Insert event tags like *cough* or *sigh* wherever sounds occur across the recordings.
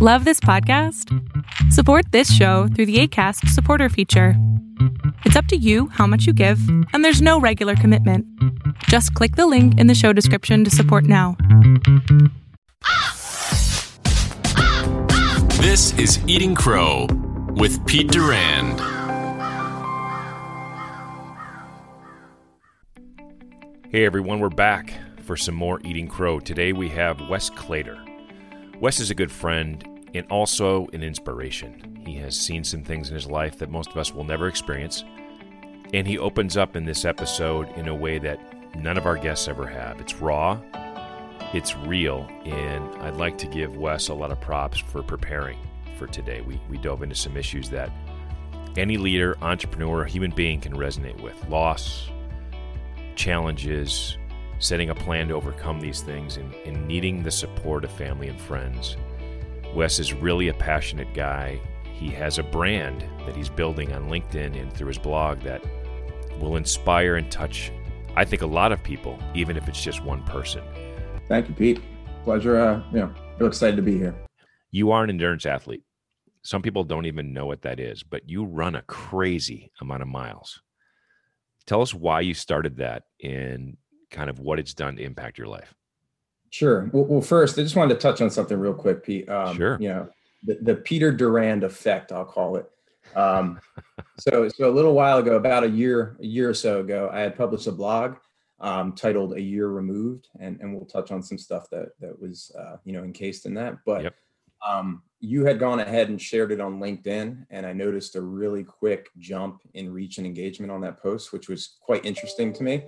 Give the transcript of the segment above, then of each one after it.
Love this podcast? Support this show through the ACAST supporter feature. It's up to you how much you give, and there's no regular commitment. Just click the link in the show description to support now. This is Eating Crow with Pete Durand. Hey everyone, we're back for some more Eating Crow. Today we have Wes Claytor. Wes is a good friend and also an inspiration. He has seen some things in his life that most of us will never experience, and he opens up in this episode in a way that none of our guests ever have. It's raw, it's real, and I'd like to give Wes a lot of props for preparing for today. We, we dove into some issues that any leader, entrepreneur, human being can resonate with loss, challenges, setting a plan to overcome these things and, and needing the support of family and friends. Wes is really a passionate guy. He has a brand that he's building on LinkedIn and through his blog that will inspire and touch, I think, a lot of people, even if it's just one person. Thank you, Pete. Pleasure. Uh, you know, real excited to be here. You are an endurance athlete. Some people don't even know what that is, but you run a crazy amount of miles. Tell us why you started that and kind of what it's done to impact your life. Sure. Well, well first, I just wanted to touch on something real quick, Pete. Um, sure. You know, the, the Peter Durand effect, I'll call it. Um, *laughs* so, so a little while ago, about a year, a year or so ago, I had published a blog um, titled "A Year Removed," and and we'll touch on some stuff that that was uh, you know encased in that. But Yep. um, you had gone ahead and shared it on LinkedIn, and I noticed a really quick jump in reach and engagement on that post, which was quite interesting to me.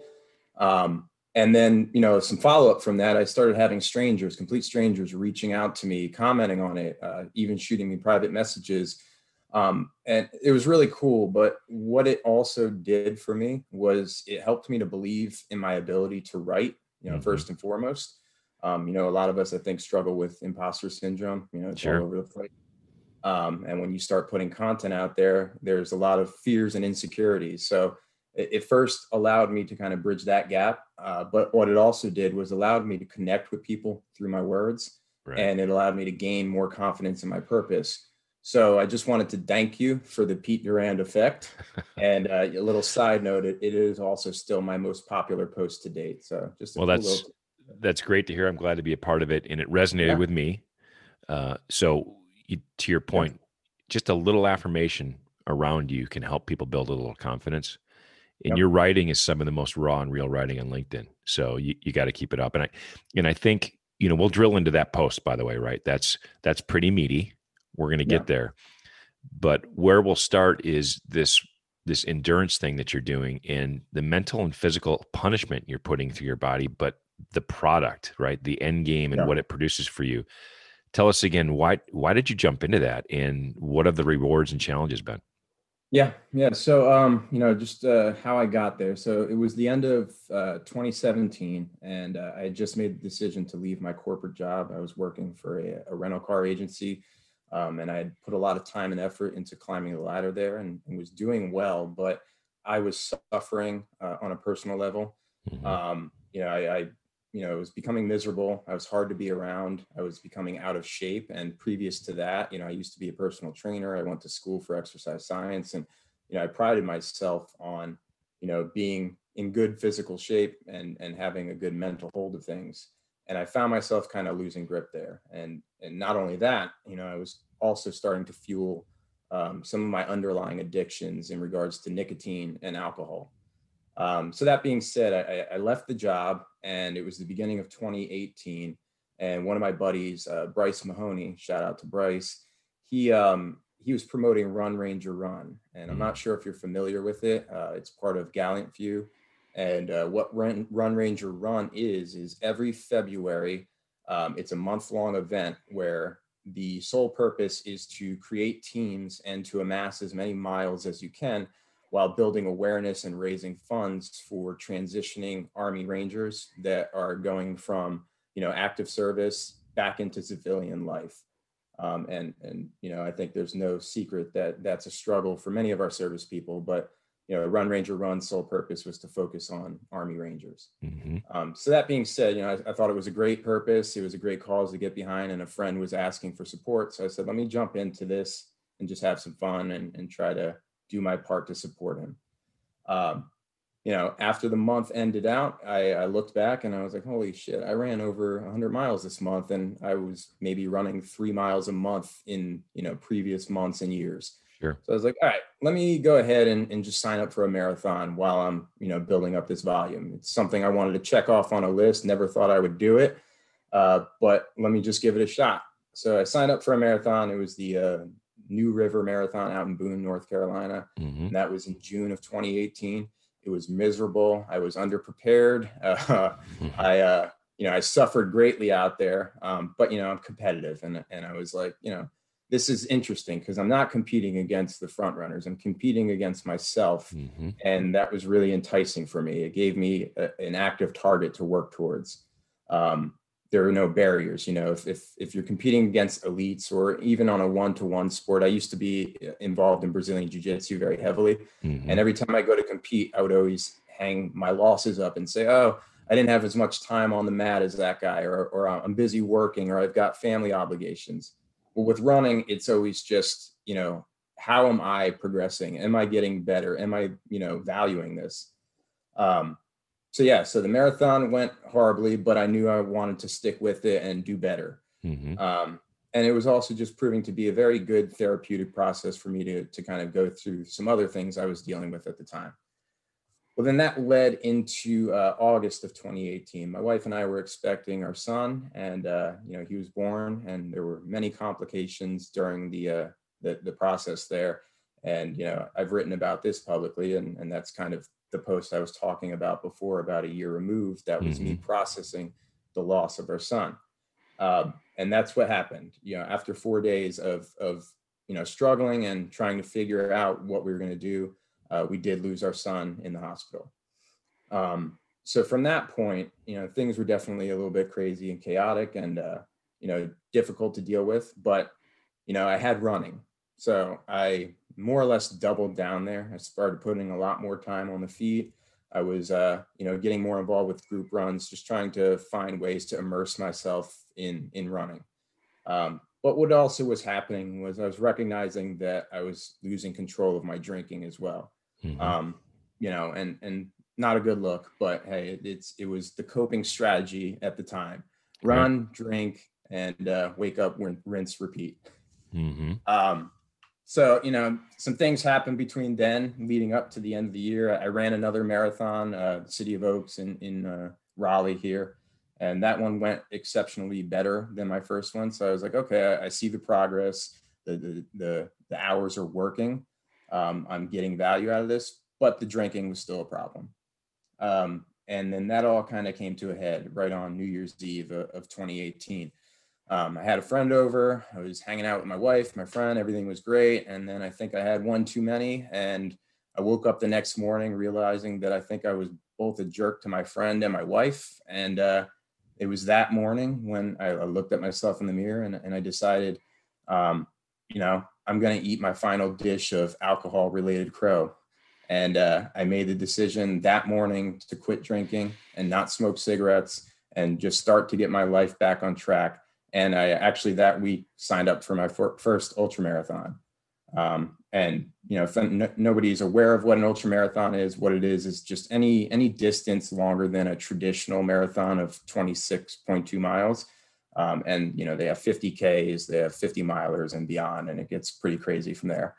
Um, and then you know some follow up from that i started having strangers complete strangers reaching out to me commenting on it uh, even shooting me private messages um, and it was really cool but what it also did for me was it helped me to believe in my ability to write you know Mhm. first and foremost um, you know a lot of us i think struggle with imposter syndrome you know it's Sure. all over the place um, and when you start putting content out there there's a lot of fears and insecurities so it, first allowed me to kind of bridge that gap uh, but what it also did was allowed me to connect with people through my words Right. and it allowed me to gain more confidence in my purpose so i just wanted to thank you for the pete durand effect *laughs* and uh, a little side note it, it is also still my most popular post to date so just Well, cool that's little- that's great to hear. I'm glad to be a part of it, and it resonated Yeah. with me. Uh, so, you, to your point, just a little affirmation around you can help people build a little confidence. And Yep. your writing is some of the most raw and real writing on LinkedIn. So you, you got to keep it up. And I and I think you know we'll drill into that post by the way. Right? That's that's pretty meaty. We're going to get Yeah. there, but where we'll start is this this endurance thing that you're doing and the mental and physical punishment you're putting through your body, but the product, right? The end game and Yeah. what it produces for you. Tell us again why why did you jump into that and what have the rewards and challenges been? Yeah, yeah. So, um, you know, just uh, how I got there. So it was the end of uh, 2017, and uh, I had just made the decision to leave my corporate job. I was working for a, a rental car agency, um, and I had put a lot of time and effort into climbing the ladder there, and, and was doing well. But I was suffering uh, on a personal level. Mhm. Um, you know, I, I, you know, I was becoming miserable. I was hard to be around. I was becoming out of shape. And previous to that, you know, I used to be a personal trainer. I went to school for exercise science, and you know, I prided myself on, you know, being in good physical shape and and having a good mental hold of things. And I found myself kind of losing grip there. And and not only that, you know, I was also starting to fuel um, some of my underlying addictions in regards to nicotine and alcohol. Um, so that being said, I, I left the job, and it was the beginning of 2018. And one of my buddies, uh, Bryce Mahoney, shout out to Bryce, he um, he was promoting Run Ranger Run, and I'm not sure if you're familiar with it. Uh, it's part of Gallant Few, and uh, what Run, Run Ranger Run is is every February, um, it's a month long event where the sole purpose is to create teams and to amass as many miles as you can while building awareness and raising funds for transitioning Army Rangers that are going from you know active service back into civilian life. Um, and and you know I think there's no secret that that's a struggle for many of our service people. But you know, Run Ranger Run's sole purpose was to focus on Army Rangers. Mm-hmm. Um, so that being said, you know, I, I, thought it was a great purpose. It was a great cause to get behind, and a friend was asking for support. So I said, let me jump into this and just have some fun and, and try to do my part to support him. Um, you know, after the month ended out, I, I, looked back and I was like, holy shit, I ran over 100 miles this month, and I was maybe running three miles a month in you know previous months and years. Sure. So I was like, all right, let me go ahead and, and just sign up for a marathon while I'm you know building up this volume. It's something I wanted to check off on a list. Never thought I would do it, uh, but let me just give it a shot. So I signed up for a marathon. It was the uh, New River Marathon out in Boone, North Carolina. Mm-hmm. that was in June of 2018 it was miserable. I was underprepared. *laughs* Uh, I, uh, you know, I suffered greatly out there. Um, but you know, I'm competitive, and and I was like, you know, this is interesting because I'm not competing against the front runners. I'm competing against myself, mm-hmm. and that was really enticing for me. It gave me a, an active target to work towards. Um, there are no barriers you know if, if if you're competing against elites or even on a one-to-one sport i used to be uh, involved in brazilian jiu-jitsu very heavily. Mm-hmm. and every time i go to compete i would always hang my losses up and say oh i didn't have as much time on the mat as that guy or, or i'm busy working or i've got family obligations. But with running it's always just you know how am i progressing? Am i getting better? Am i you know valuing this? Um, so yeah, so the marathon went horribly, but I knew I wanted to stick with it and do better. Mm-hmm. Um, and it was also just proving to be a very good therapeutic process for me to to kind of go through some other things I was dealing with at the time. Well, then that led into uh, August of 2018. My wife and I were expecting our son, and uh, you know he was born, and there were many complications during the uh, the, the process there. And you know I've written about this publicly, and and that's kind of the post I was talking about before, about a year removed, that was mm-hmm. me processing the loss of our son. Um, and that's what happened. You know, after four days of of you know struggling and trying to figure out what we were going to do, uh, we did lose our son in the hospital. Um, so from that point, you know, things were definitely a little bit crazy and chaotic, and uh, you know, difficult to deal with. But you know, I had running, so I more or less doubled down there. I started putting a lot more time on the feet. I was, uh, you know, getting more involved with group runs, just trying to find ways to immerse myself in in running. Um, but what also was happening was I was recognizing that I was losing control of my drinking as well. Mm-hmm. Um, you know, and and not a good look, but hey, it, it's it was the coping strategy at the time: run, right. drink, and uh, wake up, rinse, repeat. Mm-hmm. Um, so you know some things happened between then leading up to the end of the year. I ran another marathon uh, city of oaks in, in uh, raleigh here and that one went exceptionally better than my first one. So i was like okay i, I see the progress. The, the, the the hours are working. Um, i'm getting value out of this but the drinking was still a problem. Um, and then that all kind of came to a head right on new year's eve of, of 2018 um, I had a friend over. I was hanging out with my wife, my friend. Everything was great. And then I think I had one too many. And I woke up the next morning realizing that I think I was both a jerk to my friend and my wife. And uh, it was that morning when I, I, looked at myself in the mirror and, and I decided, um, you know, I'm going to eat my final dish of alcohol related crow. And uh, I made the decision that morning to quit drinking and not smoke cigarettes and just start to get my life back on track and I actually that week signed up for my first ultra marathon. Um, and you know, if nobody's aware of what an ultra marathon is, what it is is just any any distance longer than a traditional marathon of 26.2 miles. Um, and you know, they have 50 Ks, they have 50 milers and beyond, and it gets pretty crazy from there.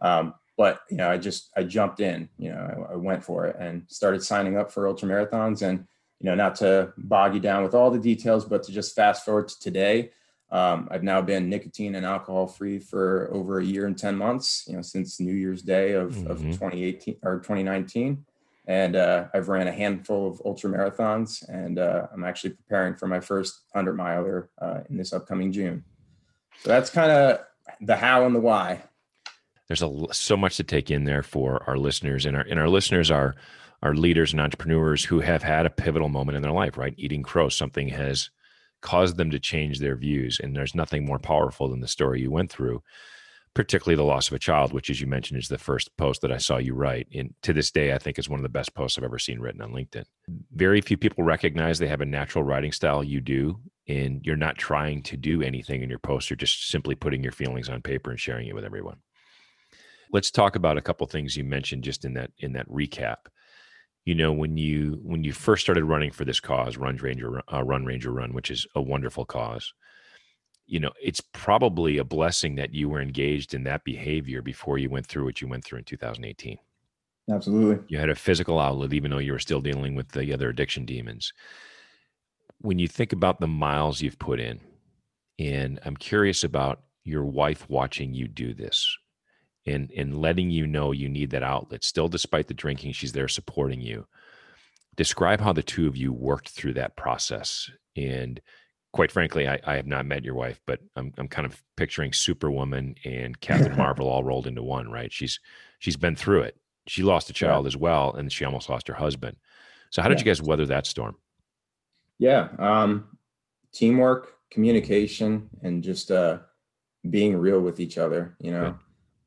Um, but you know, I just I jumped in, you know, I, I went for it and started signing up for ultra marathons and you know, not to bog you down with all the details, but to just fast forward to today. Um, I've now been nicotine and alcohol free for over a year and 10 months, you know, since New Year's Day of, mm-hmm. of 2018 or 2019. And uh, I've ran a handful of ultra marathons, and uh, I'm actually preparing for my first 100 miler uh, in this upcoming June. So that's kind of the how and the why. There's a, so much to take in there for our listeners, and our and our listeners are are leaders and entrepreneurs who have had a pivotal moment in their life, right? Eating crow, something has caused them to change their views. And there's nothing more powerful than the story you went through. particularly the loss of a child, which, as you mentioned, is the first post that I saw you write. And to this day, I think is one of the best posts I've ever seen written on LinkedIn. Very few people recognize they have a natural writing style. You do, and you're not trying to do anything in your post. You're just simply putting your feelings on paper and sharing it with everyone. Let's talk about a couple things you mentioned just in that in that recap. You know, when you when you first started running for this cause, Run Ranger, uh, Run Ranger Run, which is a wonderful cause you know, it's probably a blessing that you were engaged in that behavior before you went through what you went through in 2018. Absolutely. You had a physical outlet, even though you were still dealing with the other addiction demons. When you think about the miles you've put in, and I'm curious about your wife watching you do this and, and letting you know you need that outlet, still, despite the drinking, she's there supporting you. Describe how the two of you worked through that process and quite frankly, I, I have not met your wife, but I'm I'm kind of picturing Superwoman and Captain *laughs* Marvel all rolled into one, right? She's she's been through it. She lost a child yeah. as well, and she almost lost her husband. So how did yeah. you guys weather that storm? Yeah, um, teamwork, communication, and just uh, being real with each other. You know,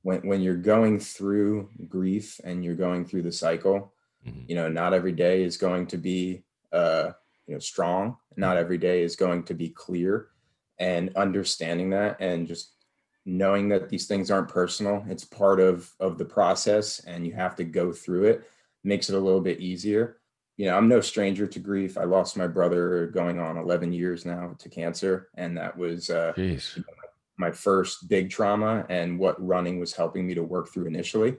when when you're going through grief and you're going through the cycle, mm-hmm. you know, not every day is going to be uh, you know strong. Not every day is going to be clear. And understanding that and just knowing that these things aren't personal it's part of of the process and you have to go through it makes it a little bit easier. You know i'm no stranger to grief. I lost my brother going on 11 years now to cancer and that was uh you know, my first big trauma and what running was helping me to work through initially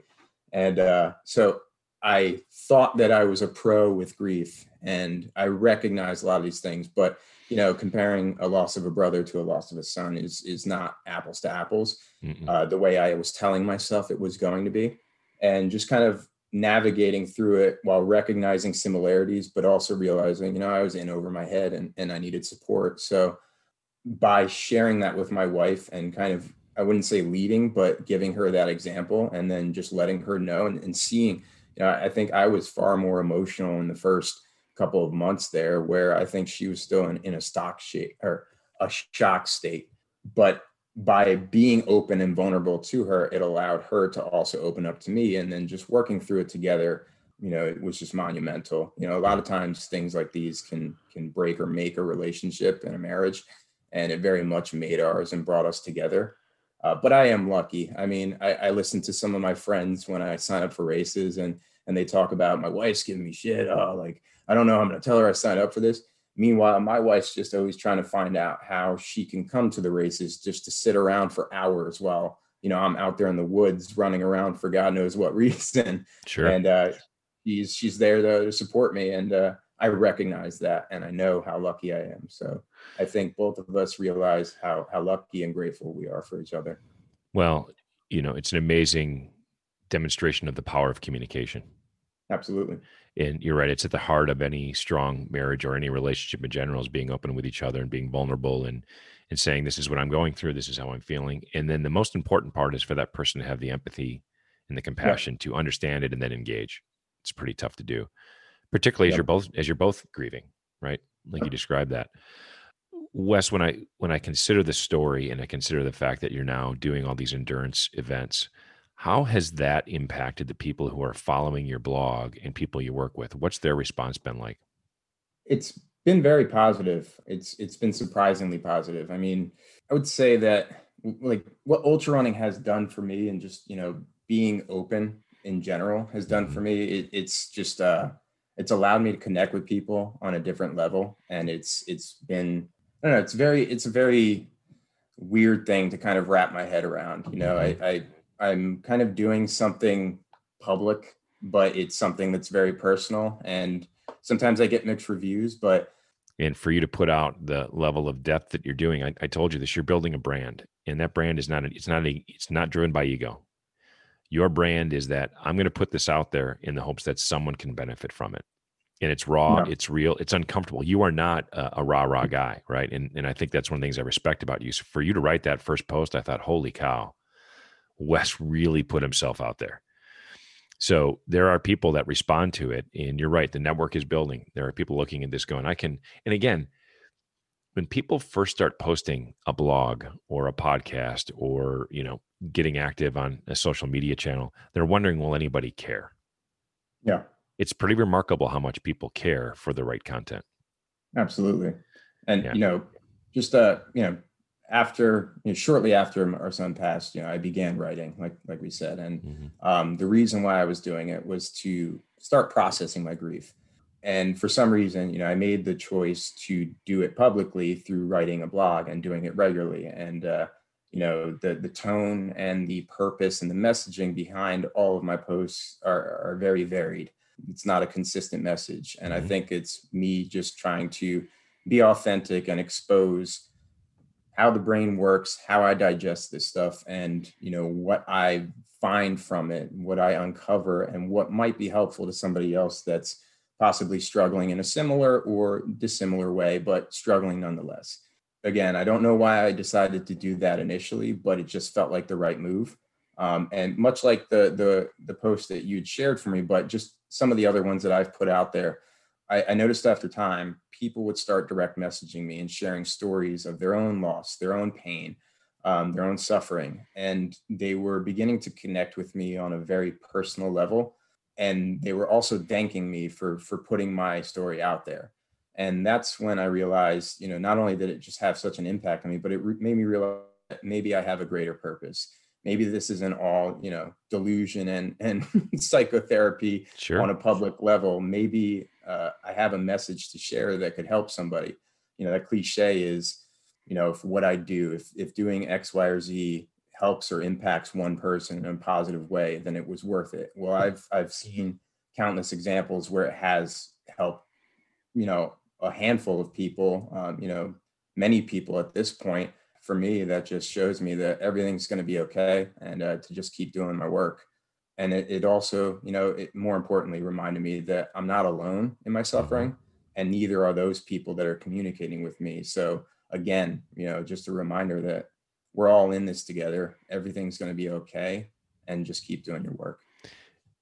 and uh so I thought that I was a pro with grief and I recognized a lot of these things, but you know, comparing a loss of a brother to a loss of a son is is not apples to apples. Uh, the way I was telling myself it was going to be, and just kind of navigating through it while recognizing similarities, but also realizing, you know, I was in over my head and and I needed support. So by sharing that with my wife and kind of I wouldn't say leading, but giving her that example and then just letting her know and, and seeing you know, I think I was far more emotional in the first couple of months there, where I think she was still in, in a stock shape or a shock state. But by being open and vulnerable to her, it allowed her to also open up to me. And then just working through it together, you know, it was just monumental. You know, a lot of times things like these can can break or make a relationship and a marriage. And it very much made ours and brought us together. Uh, but I am lucky. I mean, I, I, listen to some of my friends when I sign up for races, and and they talk about my wife's giving me shit. Oh, like I don't know. I'm going to tell her I signed up for this. Meanwhile, my wife's just always trying to find out how she can come to the races just to sit around for hours while you know I'm out there in the woods running around for God knows what *laughs* reason. Sure. And uh, she's she's there to, to support me, and uh, I recognize that, and I know how lucky I am. So I think both of us realize how how lucky and grateful we are for each other. Well, you know, it's an amazing demonstration of the power of communication. Absolutely. And you're right; it's at the heart of any strong marriage or any relationship in general is being open with each other and being vulnerable and and saying this is what I'm going through, this is how I'm feeling. And then the most important part is for that person to have the empathy and the compassion yeah. to understand it and then engage. It's pretty tough to do, particularly as you're both as you're both grieving, right? Like you described that. Wes, when I when I consider the story and I consider the fact that you're now doing all these endurance events, how has that impacted the people who are following your blog and people you work with? What's their response been like? It's been very positive. It's it's been surprisingly positive. I mean, I would say that like what ultra running has done for me and just, you know, being open in general has done for mm-hmm. me, it, it's just uh it's allowed me to connect with people on a different level and it's it's been I don't know. It's very, it's a very weird thing to kind of wrap my head around. You know, I. I I'm kind of doing something public, but it's something that's very personal. And sometimes I get mixed reviews, but and for you to put out the level of depth that you're doing, I, I told you this. You're building a brand, and that brand is not. A, it's not a. It's not driven by ego. Your brand is that I'm going to put this out there in the hopes that someone can benefit from it and it's raw, no. it's real, it's uncomfortable. You are not a, a rah rah mm. guy, right? And and I think that's one of the things I respect about you. So for you to write that first post, I thought, holy cow, Wes really put himself out there. So there are people that respond to it, and you're right. The network is building. There are people looking at this going, I can. And again, when people first start posting a blog or a podcast or you know getting active on a social media channel they're wondering will anybody care yeah it's pretty remarkable how much people care for the right content absolutely and Yeah. you know just uh you know after you know, shortly after our son passed you know i began writing like like we said and Mhm. um, the reason why I was doing it was to start processing my grief. And for some reason, you know, I made the choice to do it publicly through writing a blog and doing it regularly. And uh, you know, the the tone and the purpose and the messaging behind all of my posts are, are very varied. It's not a consistent message, and I Mhm. think it's me just trying to be authentic and expose how the brain works, how I digest this stuff, and you know what I find from it, what I uncover, and what might be helpful to somebody else that's possibly struggling in a similar or dissimilar way, but struggling nonetheless. Again, I don't know why I decided to do that initially, but it just felt like the right move. Um, and much like the the the post that you'd shared for me, but just some of the other ones that I've put out there, I, I noticed after time, people would start direct messaging me and sharing stories of their own loss, their own pain, um, their own suffering. And they were beginning to connect with me on a very personal level. And they were also thanking me for for putting my story out there. And that's when I realized, you know, not only did it just have such an impact on me, but it re- made me realize that maybe I have a greater purpose. Maybe this isn't all, you know, delusion and *laughs* and psychotherapy sure. on a public level. Maybe uh, i have a message to share that could help somebody. You know that cliche is you know if what i do if if doing x y or z helps or impacts one person in a positive way then it was worth it. Well i've i've seen countless examples where it has helped you know a handful of people um, you know many people at this point. For me that just shows me that everything's going to be okay and uh, to just keep doing my work. And it, it also you know it more importantly reminded me that i'm not alone in my suffering and neither are those people that are communicating with me. So again you know just a reminder that we're all in this together. Everything's going to be okay and just keep doing your work.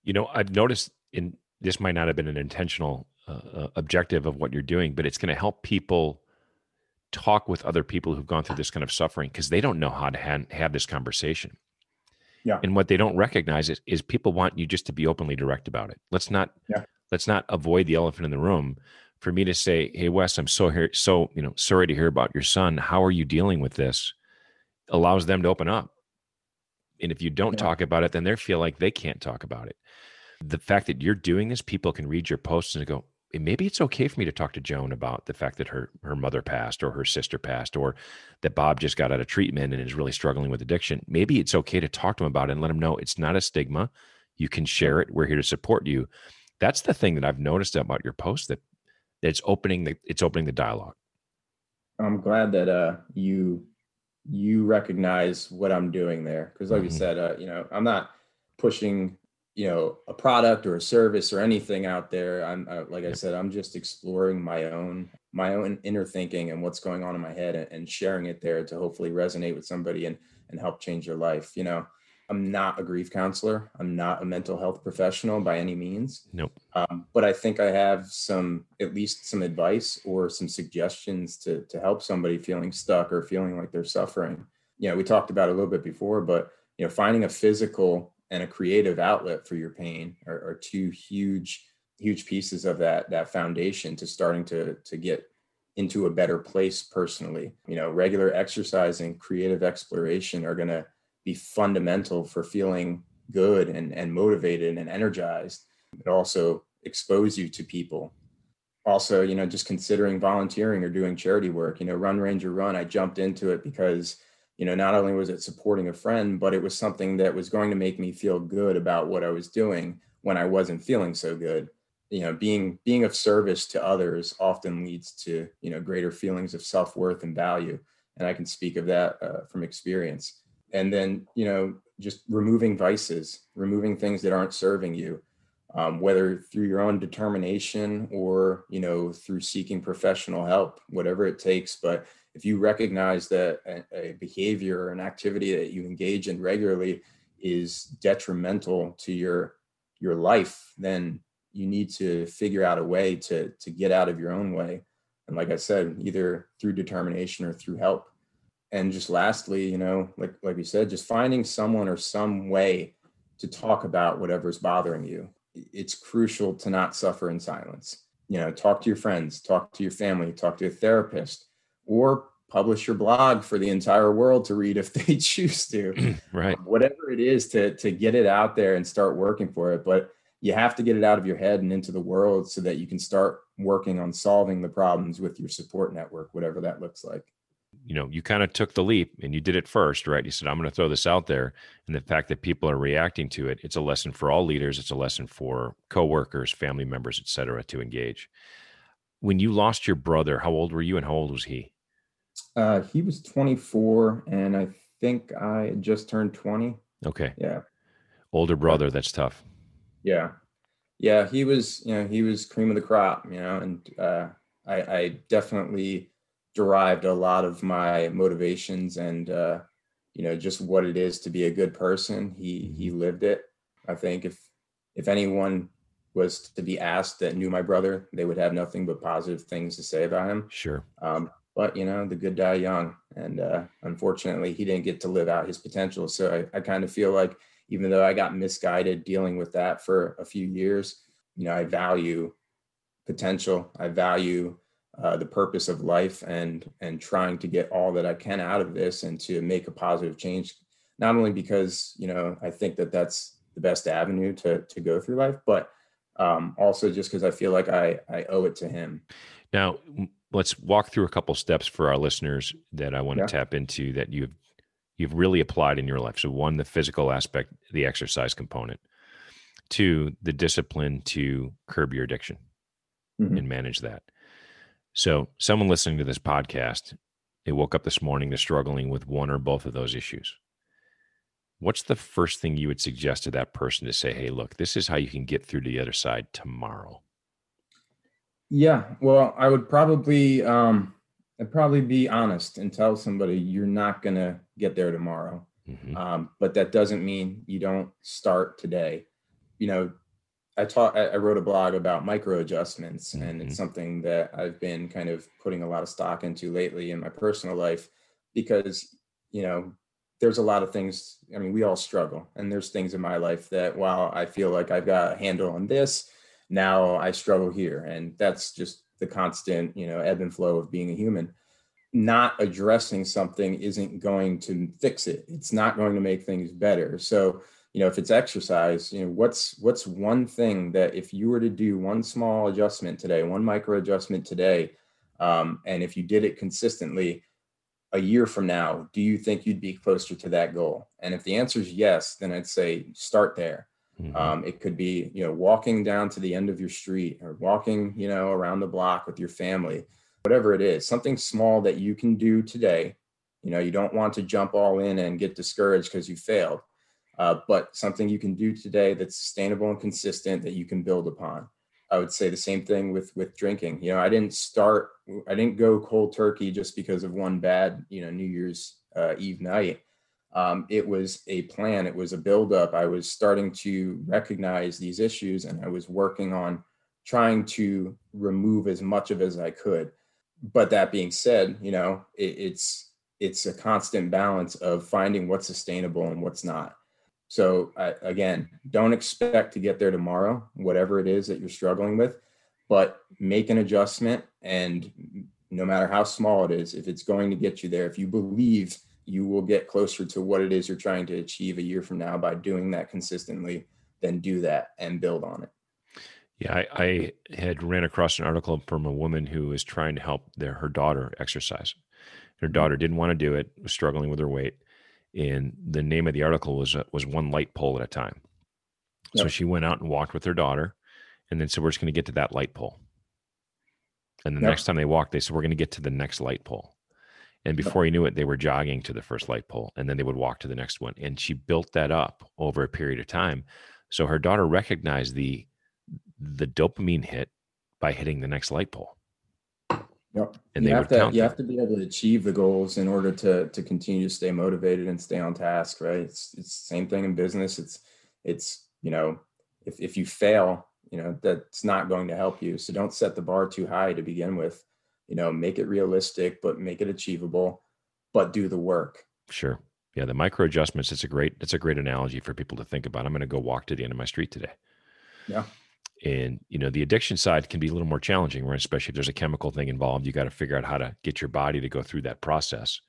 You know, I've noticed in this might not have been an intentional uh, uh, objective of what you're doing, but it's going to help people talk with other people who've gone through this kind of suffering because they don't know how to ha- have this conversation. Yeah. And what they don't recognize is, is people want you just to be openly direct about it. Let's not Yeah. let's not avoid the elephant in the room. For me to say, "Hey Wes, I'm so here, so you know, sorry to hear about your son. How are you dealing with this?" allows them to open up. And if you don't Yeah. talk about it, then they feel like they can't talk about it. The fact that you're doing this, people can read your posts and go, "Eh, maybe it's okay for me to talk to Joan about the fact that her her mother passed or her sister passed or that Bob just got out of treatment and is really struggling with addiction. Maybe it's okay to talk to him about it and let him know it's not a stigma. You can share it. We're here to support you. That's the thing that I've noticed about your post that, that it's opening the it's opening the dialogue. i'm glad that uh you you recognize what i'm doing there because like you Mhm. said uh you know i'm not pushing you know a product or a service or anything out there i'm uh, like i said i'm just exploring my own my own inner thinking and what's going on in my head and, and sharing it there to hopefully resonate with somebody and and help change your life you know i'm not a grief counselor i'm not a mental health professional by any means Nope. um, but I think I have some, at least some advice or some suggestions to to help somebody feeling stuck or feeling like they're suffering. You know, we talked about a little bit before, but you know, finding a physical and a creative outlet for your pain are, are two huge, huge pieces of that that foundation to starting to to get into a better place personally. You know, regular exercise and creative exploration are going to be fundamental for feeling good and and motivated and energized it also expose you to people also you know just considering volunteering or doing charity work you know run ranger run i jumped into it because you know not only was it supporting a friend but it was something that was going to make me feel good about what i was doing when i wasn't feeling so good. You know being being of service to others often leads to you know greater feelings of self-worth and value and i can speak of that uh, from experience. And then you know just removing vices removing things that aren't serving you um, whether through your own determination or you know through seeking professional help whatever it takes but if you recognize that a, a behavior or an activity that you engage in regularly is detrimental to your your life then you need to figure out a way to to get out of your own way And like I said, either through determination or through help. And just lastly, you know, like like we said, just finding someone or some way to talk about whatever's bothering you. It's crucial to not suffer in silence. You know, talk to your friends, talk to your family, talk to a therapist, or publish your blog for the entire world to read if they *laughs* choose to. *clears throat* right. Um, whatever it is to to get it out there and start working for it. But you have to get it out of your head and into the world so that you can start working on solving the problems with your support network, whatever that looks like. You know, you kind of took the leap and you did it first, right? You said, I'm going to throw this out there. And the fact that people are reacting to it, it's a lesson for all leaders. It's a lesson for coworkers, family members, et cetera, to engage. When you lost your brother, how old were you and how old was he? Uh, he was 24 and I think I just turned 20. Okay. Yeah. Older brother, that's tough. Yeah. Yeah. He was, you know, he was cream of the crop, you know, and uh, I, I definitely derived a lot of my motivations and, uh, you know, just what it is to be a good person. He, he lived it. I think if, if anyone was to be asked that knew my brother, they would have nothing but positive things to say about him. Sure. Um, but you know, the good die young, and uh, unfortunately, he didn't get to live out his potential. So I, I kind of feel like even though I got misguided dealing with that for a few years, you know, I value potential. I value uh, the purpose of life and and trying to get all that I can out of this and to make a positive change. Not only because you know I think that that's the best avenue to to go through life, but um, also just because I feel like I I owe it to him. Now let's walk through a couple steps for our listeners that I want yeah. to tap into that you've you've really applied in your life. So one, the physical aspect, the exercise component. Two, the discipline to curb your addiction mm-hmm. and manage that. So someone listening to this podcast, they woke up this morning, they're struggling with one or both of those issues. What's the first thing you would suggest to that person to say, hey, look, this is how you can get through to the other side tomorrow? Yeah, well, I would probably um I'd probably be honest and tell somebody you're not gonna get there tomorrow. Mm-hmm. Um, but that doesn't mean you don't start today. You know, I taught I wrote a blog about micro adjustments, mm-hmm. and it's mm-hmm. something that I've been kind of putting a lot of stock into lately in my personal life because you know there's a lot of things. I mean, we all struggle, and there's things in my life that while I feel like I've got a handle on this, now I struggle here. And that's just the constant, you know, ebb and flow of being a human. Not addressing something isn't going to fix it. It's not going to make things better. So, you know, if it's exercise, you know, what's what's one thing that if you were to do one small adjustment today, one micro adjustment today, um, and if you did it consistently, a year from now, do you think you'd be closer to that goal? And if the answer is yes, then I'd say start there. Mm-hmm. Um, it could be, you know, walking down to the end of your street or walking, you know, around the block with your family, whatever it is, something small that you can do today. You know, you don't want to jump all in and get discouraged because you failed, uh, but something you can do today that's sustainable and consistent that you can build upon. I would say the same thing with with drinking. You know, I didn't start, I didn't go cold turkey just because of one bad, you know, New Year's uh, Eve night. Um, it was a plan it was a buildup. I was starting to recognize these issues and i was working on trying to remove as much of as i could. But that being said you know it, it's it's a constant balance of finding what's sustainable and what's not so I, again don't expect to get there tomorrow whatever it is that you're struggling with but make an adjustment and no matter how small it is if it's going to get you there if you believe you will get closer to what it is you're trying to achieve a year from now by doing that consistently then do that and build on it. Yeah I, I, had ran across an article from a woman who was trying to help their her daughter exercise. Her daughter didn't want to do it was struggling with her weight and the name of the article was uh, was one light pole at a time yep. so she went out and walked with her daughter and then said we're just going to get to that light pole and the yep. next time they walked they said we're going to get to the next light pole and before he knew it, they were jogging to the first light pole and then they would walk to the next one. And she built that up over a period of time. So her daughter recognized the the dopamine hit by hitting the next light pole. Yep. And you have to you have to be able to achieve the goals in order to to continue to stay motivated and stay on task, right? It's it's the same thing in business. It's it's you know, if if you fail, you know, that's not going to help you. So don't set the bar too high to begin with you know, make it realistic, but make it achievable, but do the work. Sure. Yeah, the micro adjustments. It's a great. It's a great analogy for people to think about. I'm going to go walk to the end of my street today. Yeah. And you know, the addiction side can be a little more challenging? Especially if there's a chemical thing involved. You got to figure out how to get your body to go through that process.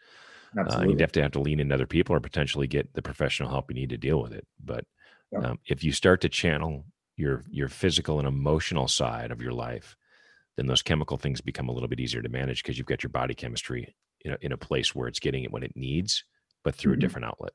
Uh, you'd have to have to lean in other people or potentially get the professional help you need to deal with it. But yeah. um, if you start to channel your your physical and emotional side of your life, then those chemical things become a little bit easier to manage because you've got your body chemistry in a, in a place where it's getting it when it needs, but through mm-hmm. a different outlet.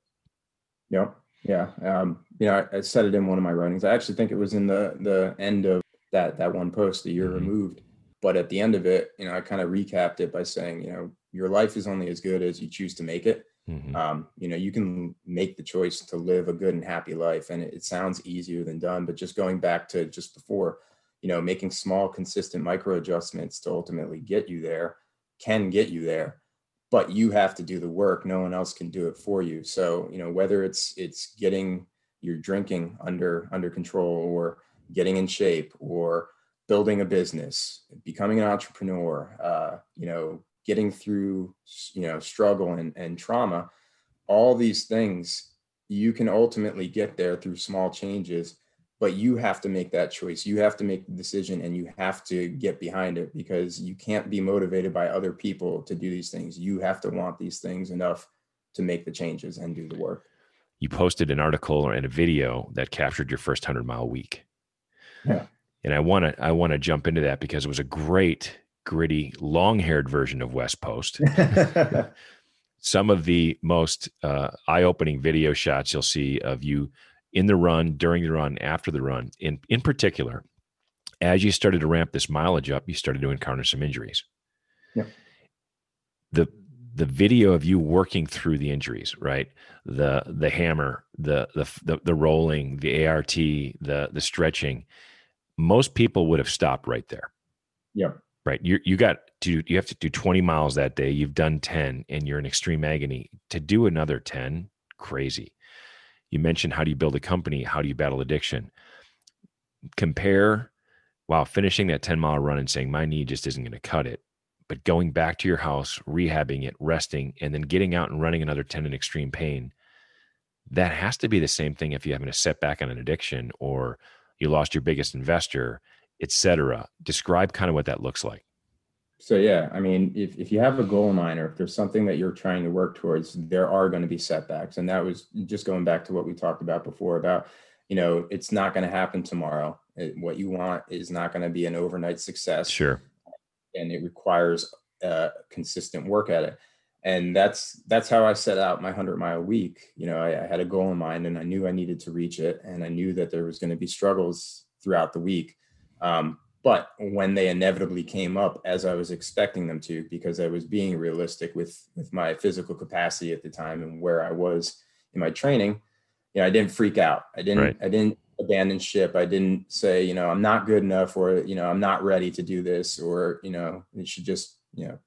Yeah, yeah. Um, you know, I, I, said it in one of my writings. I actually think it was in the the end of that that one post, the year mm-hmm. removed. But at the end of it, you know, I kind of recapped it by saying, you know, your life is only as good as you choose to make it. Mm-hmm. Um, you know, you can make the choice to live a good and happy life, and it, it sounds easier than done. But just going back to just before, you know, making small, consistent micro adjustments to ultimately get you there can get you there but you have to do the work no one else can do it for you. So you know whether it's it's getting your drinking under under control or getting in shape or building a business becoming an entrepreneur uh, you know getting through you know struggle and, and trauma all these things you can ultimately get there through small changes but you have to make that choice. You have to make the decision and you have to get behind it because you can't be motivated by other people to do these things. You have to want these things enough to make the changes and do the work. You posted an article and a video that captured your first 100 mile week. Yeah. And i want to i want to jump into that because it was a great gritty long-haired version of Wes post. *laughs* Some of the most uh, eye-opening video shots you'll see of you in the run, during the run, after the run. In in particular, as you started to ramp this mileage up, you started to encounter some injuries. Yeah. The the video of you working through the injuries, right? The the hammer, the the the, the rolling, the ART, the the stretching. Most people would have stopped right there. Yeah. Right. You you got to you have to do 20 miles that day. You've done 10 and you're in extreme agony. To do another 10, crazy. You mentioned how do you build a company? How do you battle addiction? Compare while finishing that 10 mile run and saying, my knee just isn't going to cut it. But going back to your house, rehabbing it, resting, and then getting out and running another 10 in extreme pain. That has to be the same thing if you're having a setback on an addiction or you lost your biggest investor, etc. Describe kind of what that looks like. So yeah, I mean, if, if you have a goal in mind or if there's something that you're trying to work towards, there are going to be setbacks. And that was just going back to what we talked about before about, you know, it's not going to happen tomorrow. It, what you want is not going to be an overnight success. Sure. And it requires uh, consistent work at it. And that's that's how I set out my hundred mile week. You know, I, I had a goal in mind, and I knew I needed to reach it, and I knew that there was going to be struggles throughout the week. Um, but when they inevitably came up as I was expecting them to, because I was being realistic with with my physical capacity at the time and where I was in my training, you know, I didn't freak out. I didn't right. I didn't abandon ship. I didn't say, you know, I'm not good enough or, you know, I'm not ready to do this or, you know, it should just, you know,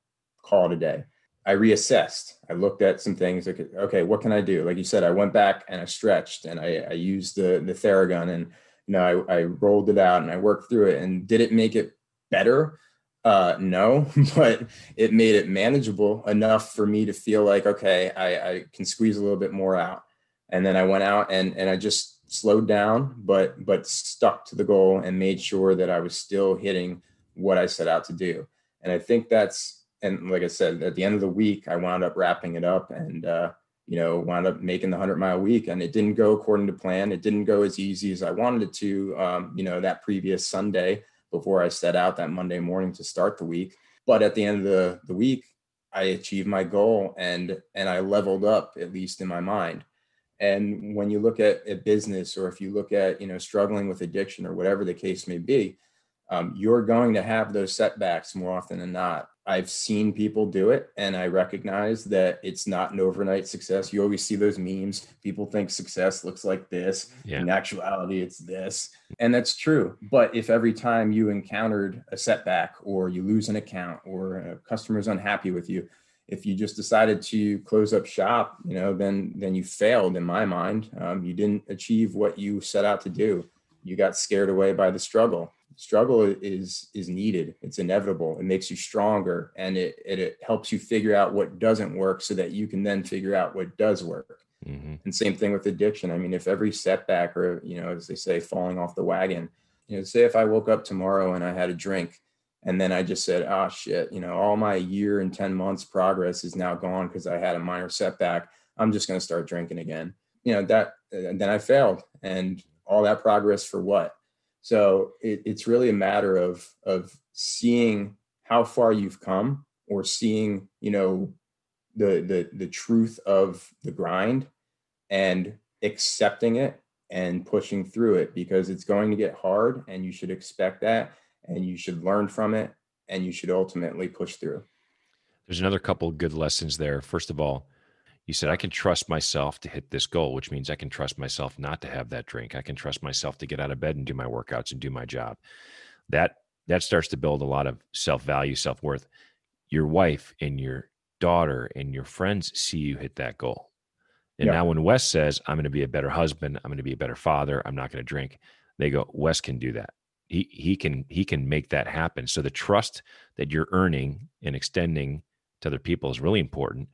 call it a day. I reassessed. I looked at some things like, okay, what can I do? Like you said, I went back and I stretched and I, I used the the Theragun and you know, I, I rolled it out and I worked through it. And did it make it better? Uh, no, *laughs* but it made it manageable enough for me to feel like, okay, I, I can squeeze a little bit more out. And then I went out and, and I just slowed down, but, but stuck to the goal and made sure that I was still hitting what I set out to do. And I think that's, and like I said, at the end of the week, I wound up wrapping it up and, uh, you know, wound up making the 100 mile week and it didn't go according to plan. It didn't go as easy as I wanted it to, um, you know, that previous Sunday before I set out that Monday morning to start the week. But at the end of the, the week, I achieved my goal and and I leveled up at least in my mind. And when you look at a business or if you look at you know struggling with addiction or whatever the case may be, um, you're going to have those setbacks more often than not. I've seen people do it and I recognize that it's not an overnight success. You always see those memes. People think success looks like this. Yeah. In actuality, it's this. And that's true. But if every time you encountered a setback or you lose an account or a customer's unhappy with you, if you just decided to close up shop, you know, then then you failed in my mind. Um, you didn't achieve what you set out to do. You got scared away by the struggle struggle is is needed. It's inevitable. It makes you stronger and it, it, it helps you figure out what doesn't work so that you can then figure out what does work. Mm-hmm. and same thing with addiction. I mean if every setback or you know as they say falling off the wagon you know say if i woke up tomorrow and i had a drink and then i just said oh shit you know all my year and 10 months progress is now gone because i had a minor setback. I'm just going to start drinking again. You know that and then i failed. And all that progress for what so it, it's really a matter of of seeing how far you've come or seeing you know the the the truth of the grind and accepting it and pushing through it because it's going to get hard and you should expect that and you should learn from it and you should ultimately push through. There's another couple good lessons there. First of all, you said I can trust myself to hit this goal, which means I can trust myself not to have that drink. I can trust myself to get out of bed and do my workouts and do my job. That that starts to build a lot of self-value, self-worth. Your wife and your daughter and your friends see you hit that goal. And now when Wes says, I'm going to be a better husband, I'm going to be a better father, I'm not going to drink, they go, Wes can do that. He he can he can make that happen. So the trust that you're earning and extending to other people is really important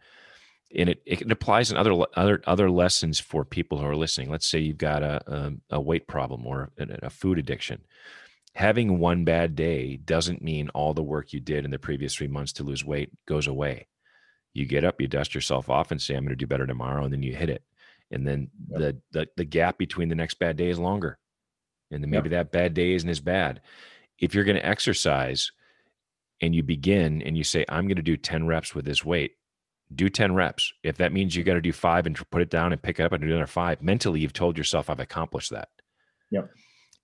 and it, it applies in other other other lessons for people who are listening. Let's say you've got a a, a weight problem or a, a, food addiction. Having one bad day doesn't mean all the work you did in the previous three months to lose weight goes away. You get up, you dust yourself off, and say, "I'm going to do better tomorrow," and then you hit it. And then yep. the, the the gap between the next bad day is longer, and then maybe yep. that bad day isn't as bad. If you're going to exercise, and you begin and you say, "I'm going to do 10 reps with this weight," do 10 reps. If that means you got to do five and put it down and pick it up and do another five, mentally, you've told yourself, I've accomplished that. Yep.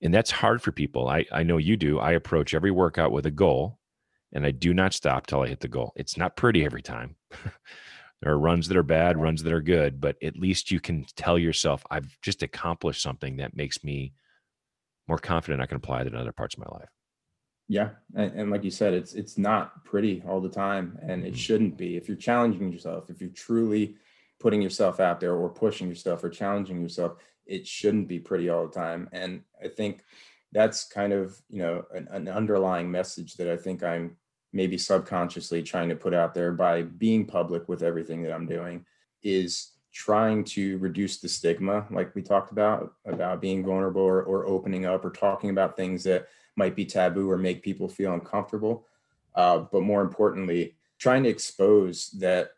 And that's hard for people. I, I know you do. I approach every workout with a goal and I do not stop till I hit the goal. It's not pretty every time. *laughs* there are runs that are bad, runs that are good, but at least you can tell yourself, I've just accomplished something that makes me more confident I can apply that in other parts of my life. Yeah, and, and, like you said, it's it's not pretty all the time, and it mm-hmm. shouldn't be. If you're challenging yourself, if you're truly putting yourself out there, or pushing yourself, or challenging yourself, it shouldn't be pretty all the time. And I think that's kind of you know an, an underlying message that I think I'm maybe subconsciously trying to put out there by being public with everything that I'm doing is trying to reduce the stigma, like we talked about, about being vulnerable or, or opening up or talking about things that might be taboo or make people feel uncomfortable. Uh, but more importantly, trying to expose that,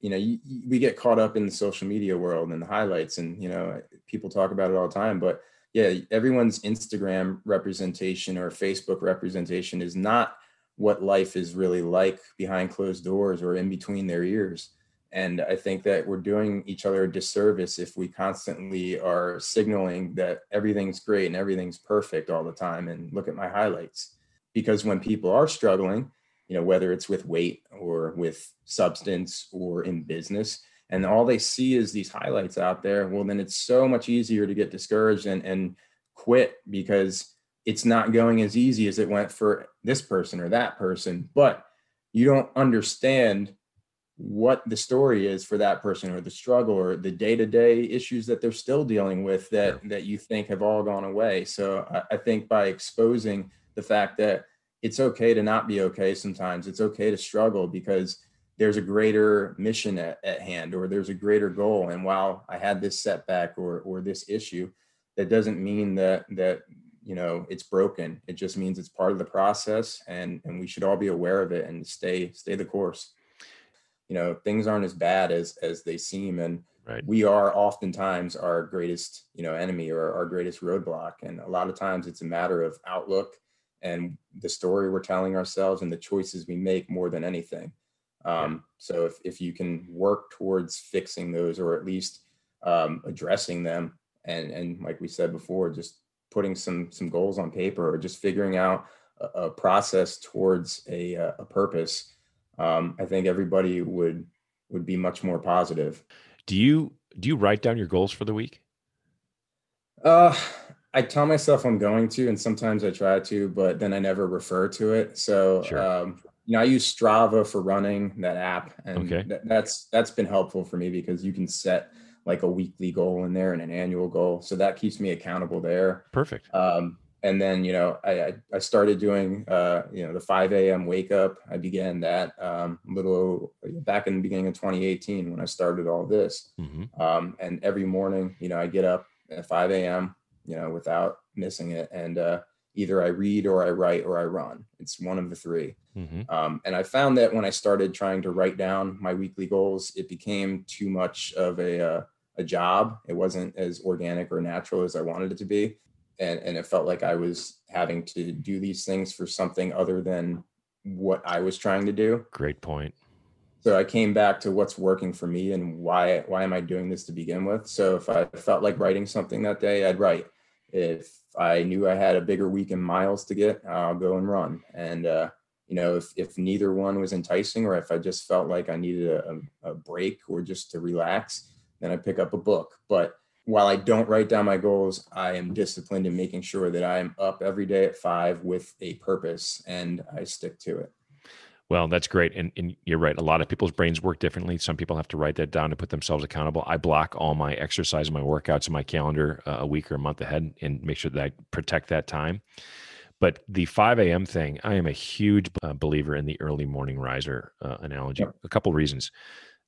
you know, you, we get caught up in the social media world and the highlights, and you know, people talk about it all the time. But yeah, everyone's Instagram representation or Facebook representation is not what life is really like behind closed doors or in between their ears. And I think that we're doing each other a disservice if we constantly are signaling that everything's great and everything's perfect all the time. And look at my highlights. Because when people are struggling, you know, whether it's with weight or with substance or in business, and all they see is these highlights out there, well, then it's so much easier to get discouraged and, and quit because it's not going as easy as it went for this person or that person. But you don't understand what the story is for that person or the struggle or the day-to-day issues that they're still dealing with that yeah. that you think have all gone away. So I, I, think by exposing the fact that it's okay to not be okay sometimes it's okay to struggle because there's a greater mission at, at hand or there's a greater goal. And while i had this setback or or this issue that doesn't mean that that you know it's broken. It just means it's part of the process and and we should all be aware of it and stay stay the course you know things aren't as bad as as they seem and right. we are oftentimes our greatest you know enemy or our greatest roadblock and a lot of times it's a matter of outlook and the story we're telling ourselves and the choices we make more than anything um, yeah. so if, if you can work towards fixing those or at least um, addressing them and and like we said before just putting some some goals on paper or just figuring out a, a process towards a, a purpose um, I think everybody would would be much more positive. Do you do you write down your goals for the week? Uh, I tell myself I'm going to, and sometimes I try to, but then I never refer to it. So, sure. um, you know, I use Strava for running that app, and okay. th- that's that's been helpful for me because you can set like a weekly goal in there and an annual goal, so that keeps me accountable there. Perfect. Um, and then you know I I started doing uh, you know the 5 a.m. wake up. I began that um, little back in the beginning of 2018 when I started all this. Mm-hmm. Um, and every morning, you know, I get up at 5 a.m. You know, without missing it, and uh, either I read or I write or I run. It's one of the 3 mm-hmm. um, and I found that when I started trying to write down my weekly goals, it became too much of a uh, a job. It wasn't as organic or natural as I wanted it to be and and it felt like I was having to do these things for something other than what I was trying to do. Great point. So I came back to what's working for me and why why am I doing this to begin with? So if I felt like writing something that day, I'd write. If I knew I had a bigger week in miles to get, I'll go and run. And uh, you know, if if neither one was enticing, or if I just felt like I needed a, a break or just to relax, then I pick up a book. But while I don't write down my goals, I am disciplined in making sure that I am up every day at five with a purpose and I stick to it. Well, that's great. And, and, you're right. A lot of people's brains work differently. Some people have to write that down to put themselves accountable. I block all my exercise and my workouts in my calendar uh, a week or a month ahead and make sure that I protect that time. But the 5 a.m. thing, I am a huge uh, believer in the early morning riser uh, analogy. Yep. A couple reasons.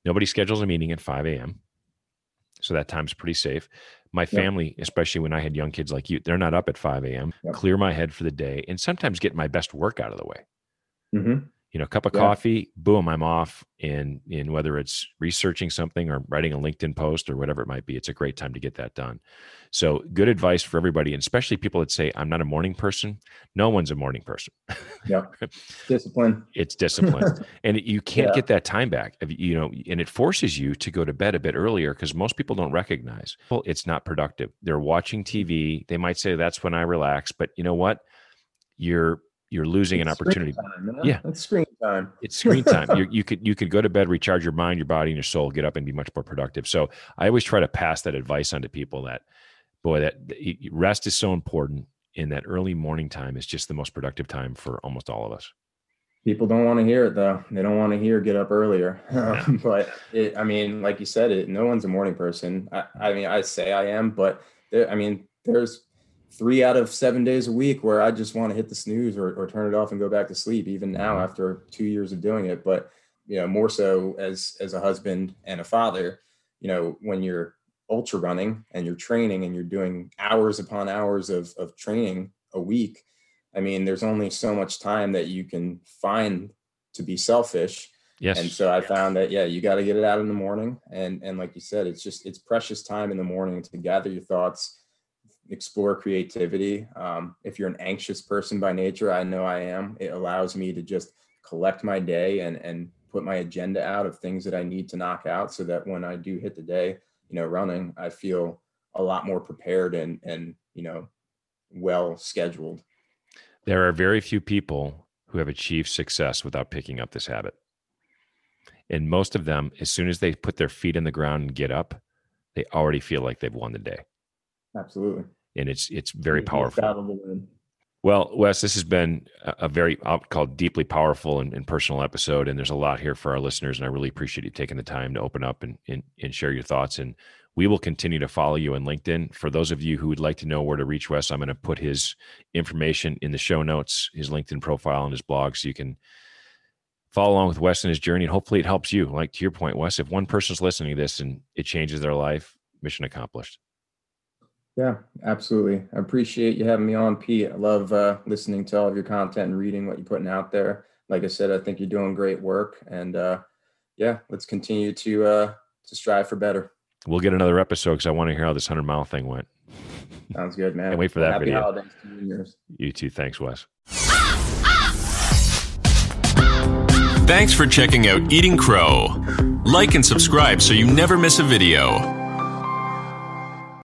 Nobody schedules a meeting at 5 a.m so that time's pretty safe. My family, yep. especially when I had young kids like you, they're not up at 5 a.m. Yep. Clear my head for the day, and sometimes get my best work out of the way. Mm-hmm. You know, cup of yeah. coffee, boom, I'm off. in in whether it's researching something or writing a LinkedIn post or whatever it might be, it's a great time to get that done. So, good advice for everybody, and especially people that say, I'm not a morning person. No one's a morning person. Yeah. *laughs* discipline. It's discipline. *laughs* and you can't yeah. get that time back. You know, and it forces you to go to bed a bit earlier because most people don't recognize well, it's not productive. They're watching mm-hmm. TV. They might say that's when I relax, but you know what? You're you're losing it's an opportunity. Time, yeah, it's screen time. It's screen time. you *laughs* you could you could go to bed, recharge your mind, your body, and your soul, get up and be much more productive. So I always try to pass that advice on to people that, boy, that rest is so important. In that early morning time is just the most productive time for almost all of us. People don't want to hear it though. They don't want to hear get up earlier. *laughs* Yeah. but it, I mean, like you said, it. No one's a morning person. I, I mean, I say I am, but there, I mean, there's three out of seven days a week where I just want to hit the snooze or, or turn it off and go back to sleep, even now mm-hmm. after two years of doing it. But, you know, more so as, as a husband and a father, you know, when you're ultra running and you're training and you're doing hours upon hours of, of training a week, I mean, there's only so much time that you can find to be selfish. Yes. And so I found that, yeah, you got to get it out in the morning. And, and like you said, it's just, it's precious time in the morning to gather your thoughts, explore creativity. Um, if you're an anxious person by nature, I know I am. It allows me to just collect my day and and put my agenda out of things that I need to knock out, so that when I do hit the day, you know, running, I feel a lot more prepared and and you know, well scheduled. There are very few people who have achieved success without picking up this habit. And most of them, as soon as they put their feet in the ground and get up, they already feel like they've won the day. Absolutely and it's it's very powerful. Well, Wes, this has been a very I'll call deeply powerful and, and, personal episode, and there's a lot here for our listeners, and I really appreciate you taking the time to open up and, and, and share your thoughts. And we will continue to follow you on LinkedIn. For those of you who would like to know where to reach Wes, I'm going to put his information in the show notes, his LinkedIn profile and his blog, so you can follow along with Wes and his journey, and hopefully it helps you. Like to your point, Wes, if one person's listening to this and it changes their life, mission accomplished. Yeah, absolutely. I appreciate you having me on, Pete. I love uh, listening to all of your content and reading what you're putting out there. Like I said, I think you're doing great work, and uh, yeah, let's continue to uh, to strive for better. We'll get another episode because I want to hear how this hundred mile thing went. Sounds good, man. And wait for that Happy video. Holidays to you, you too. Thanks, Wes. Thanks for checking out Eating Crow. Like and subscribe so you never miss a video.